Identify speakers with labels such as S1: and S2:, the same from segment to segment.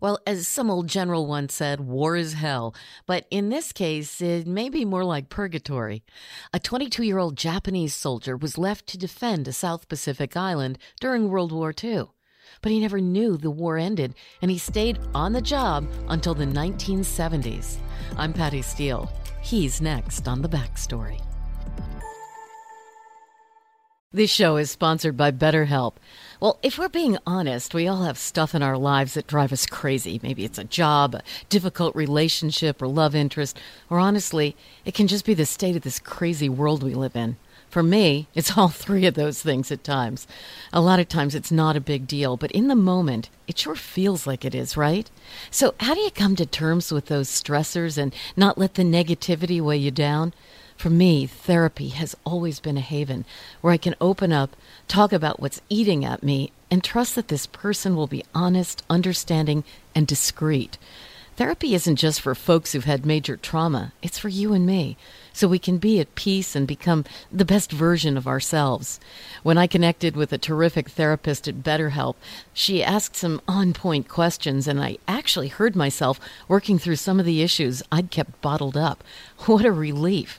S1: Well, as some old general once said, war is hell. But in this case, it may be more like purgatory. A 22 year old Japanese soldier was left to defend a South Pacific island during World War II. But he never knew the war ended, and he stayed on the job until the 1970s. I'm Patty Steele. He's next on The Backstory. This show is sponsored by BetterHelp. Well, if we're being honest, we all have stuff in our lives that drive us crazy. Maybe it's a job, a difficult relationship, or love interest, or honestly, it can just be the state of this crazy world we live in. For me, it's all three of those things at times. A lot of times it's not a big deal, but in the moment, it sure feels like it is, right? So, how do you come to terms with those stressors and not let the negativity weigh you down? For me, therapy has always been a haven where I can open up, talk about what's eating at me, and trust that this person will be honest, understanding, and discreet. Therapy isn't just for folks who've had major trauma, it's for you and me, so we can be at peace and become the best version of ourselves. When I connected with a terrific therapist at BetterHelp, she asked some on point questions, and I actually heard myself working through some of the issues I'd kept bottled up. What a relief!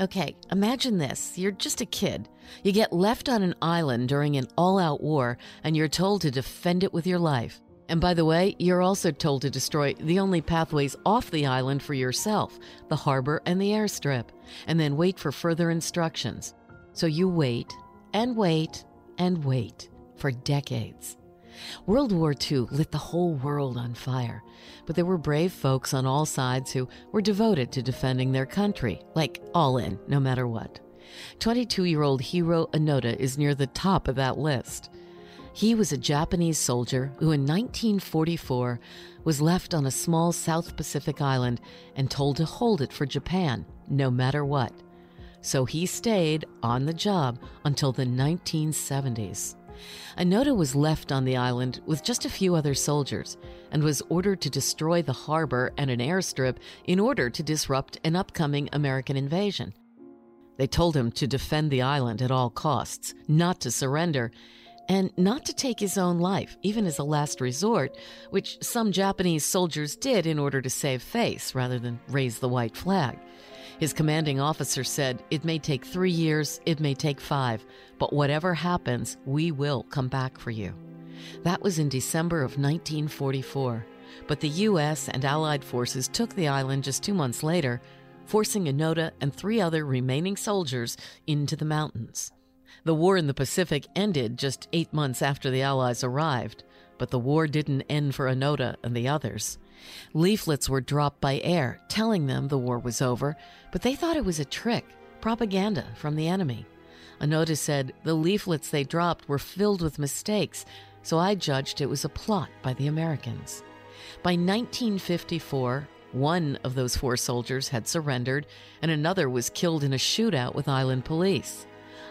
S1: Okay, imagine this. You're just a kid. You get left on an island during an all out war, and you're told to defend it with your life. And by the way, you're also told to destroy the only pathways off the island for yourself the harbor and the airstrip, and then wait for further instructions. So you wait and wait and wait for decades. World War II lit the whole world on fire, but there were brave folks on all sides who were devoted to defending their country, like all in, no matter what. 22 year old Hiro Onoda is near the top of that list. He was a Japanese soldier who, in 1944, was left on a small South Pacific island and told to hold it for Japan, no matter what. So he stayed on the job until the 1970s. Onoda was left on the island with just a few other soldiers and was ordered to destroy the harbor and an airstrip in order to disrupt an upcoming American invasion. They told him to defend the island at all costs, not to surrender, and not to take his own life, even as a last resort, which some Japanese soldiers did in order to save face rather than raise the white flag. His commanding officer said, It may take three years, it may take five, but whatever happens, we will come back for you. That was in December of 1944. But the U.S. and Allied forces took the island just two months later, forcing Onoda and three other remaining soldiers into the mountains. The war in the Pacific ended just eight months after the Allies arrived, but the war didn't end for Onoda and the others. Leaflets were dropped by air telling them the war was over, but they thought it was a trick propaganda from the enemy. Onoda said the leaflets they dropped were filled with mistakes, so I judged it was a plot by the Americans. By 1954, one of those four soldiers had surrendered, and another was killed in a shootout with island police.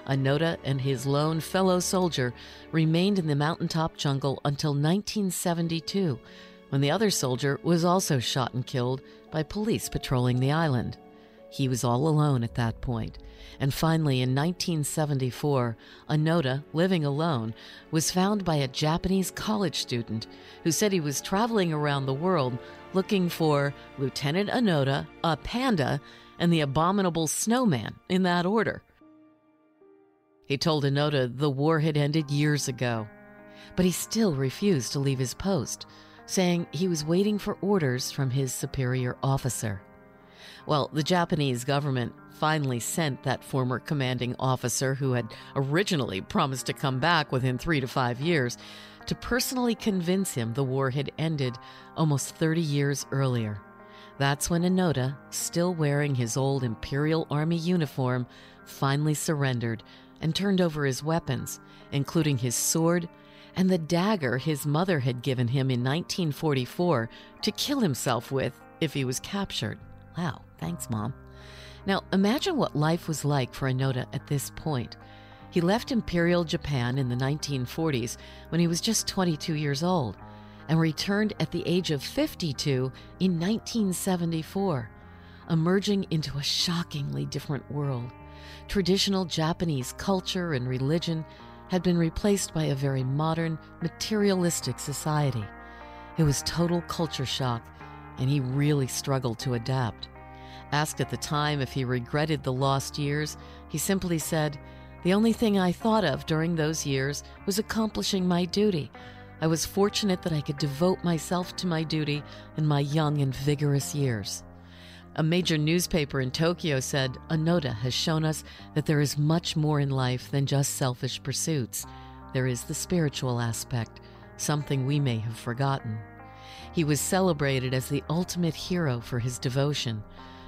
S1: Onoda and his lone fellow soldier remained in the mountaintop jungle until 1972, when the other soldier was also shot and killed by police patrolling the island. He was all alone at that point. And finally, in 1974, Onoda, living alone, was found by a Japanese college student who said he was traveling around the world looking for Lieutenant Onoda, a panda, and the abominable snowman in that order. He told Onoda the war had ended years ago, but he still refused to leave his post, saying he was waiting for orders from his superior officer. Well, the Japanese government finally sent that former commanding officer who had originally promised to come back within three to five years to personally convince him the war had ended almost 30 years earlier. That's when Onoda, still wearing his old Imperial Army uniform, finally surrendered and turned over his weapons, including his sword and the dagger his mother had given him in 1944 to kill himself with if he was captured. Wow, thanks, Mom. Now, imagine what life was like for Onoda at this point. He left Imperial Japan in the 1940s when he was just 22 years old and returned at the age of 52 in 1974, emerging into a shockingly different world. Traditional Japanese culture and religion had been replaced by a very modern, materialistic society. It was total culture shock, and he really struggled to adapt. Asked at the time if he regretted the lost years, he simply said, The only thing I thought of during those years was accomplishing my duty. I was fortunate that I could devote myself to my duty in my young and vigorous years. A major newspaper in Tokyo said, Onoda has shown us that there is much more in life than just selfish pursuits. There is the spiritual aspect, something we may have forgotten. He was celebrated as the ultimate hero for his devotion.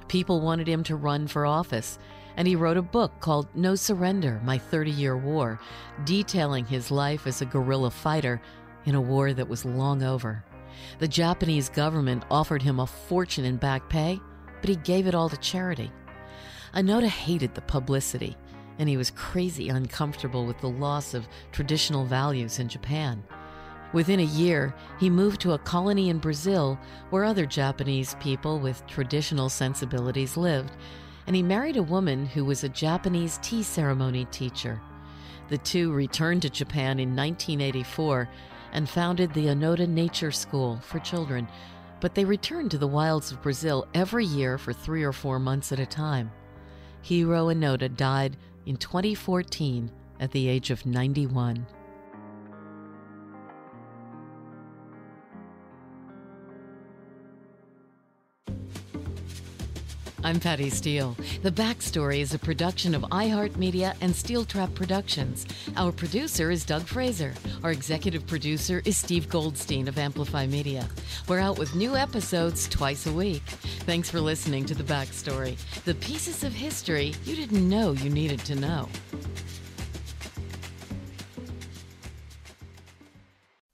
S1: People wanted him to run for office, and he wrote a book called No Surrender My 30 Year War, detailing his life as a guerrilla fighter in a war that was long over. The Japanese government offered him a fortune in back pay, but he gave it all to charity. Onoda hated the publicity, and he was crazy uncomfortable with the loss of traditional values in Japan. Within a year, he moved to a colony in Brazil where other Japanese people with traditional sensibilities lived, and he married a woman who was a Japanese tea ceremony teacher. The two returned to Japan in 1984 and founded the Onoda Nature School for children, but they returned to the wilds of Brazil every year for three or four months at a time. Hiro Onoda died in 2014 at the age of 91. I'm Patty Steele. The Backstory is a production of iHeartMedia and Steel Trap Productions. Our producer is Doug Fraser. Our executive producer is Steve Goldstein of Amplify Media. We're out with new episodes twice a week. Thanks for listening to The Backstory, the pieces of history you didn't know you needed to know.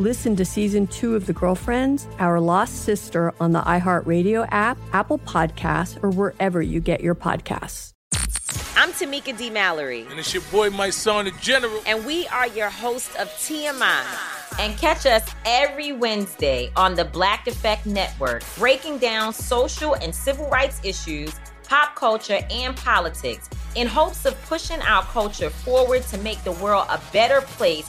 S2: Listen to season two of The Girlfriends, Our Lost Sister on the iHeartRadio app, Apple Podcasts, or wherever you get your podcasts.
S3: I'm Tamika D. Mallory.
S4: And it's your boy, Mysonne, the General.
S3: And we are your hosts of TMI. And catch us every Wednesday on the Black Effect Network, breaking down social and civil rights issues, pop culture, and politics in hopes of pushing our culture forward to make the world a better place